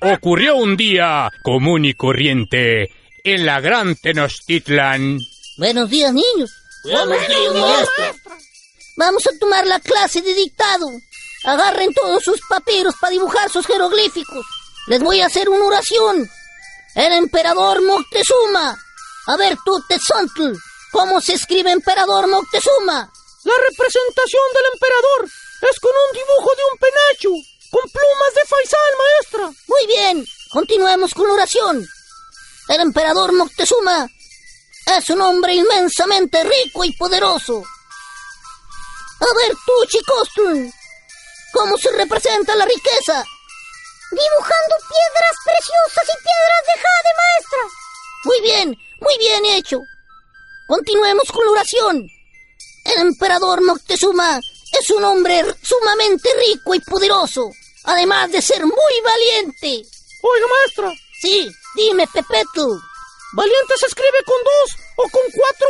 Ocurrió un día común y corriente en la gran Tenochtitlan. Buenos días, niños. Buenos días, maestro. Vamos a tomar la clase de dictado. Agarren todos sus papiros para dibujar sus jeroglíficos. Les voy a hacer una oración. El emperador Moctezuma. A ver tú, Tezontl, ¿cómo se escribe emperador Moctezuma? La representación del emperador es con un dibujo de un penacho, con plumas de faisal, maestra. Muy bien, continuemos con la oración. El emperador Moctezuma es un hombre inmensamente rico y poderoso. A ver tú, Chicostl, ¿cómo se representa la riqueza? Dibujando piedras preciosas y piedras de. Muy bien, muy bien hecho. Continuemos con la oración. El emperador Moctezuma es un hombre sumamente rico y poderoso, además de ser muy valiente. Oiga, maestra. Sí, dime, Pepetu. Valiente se escribe con dos o con cuatro.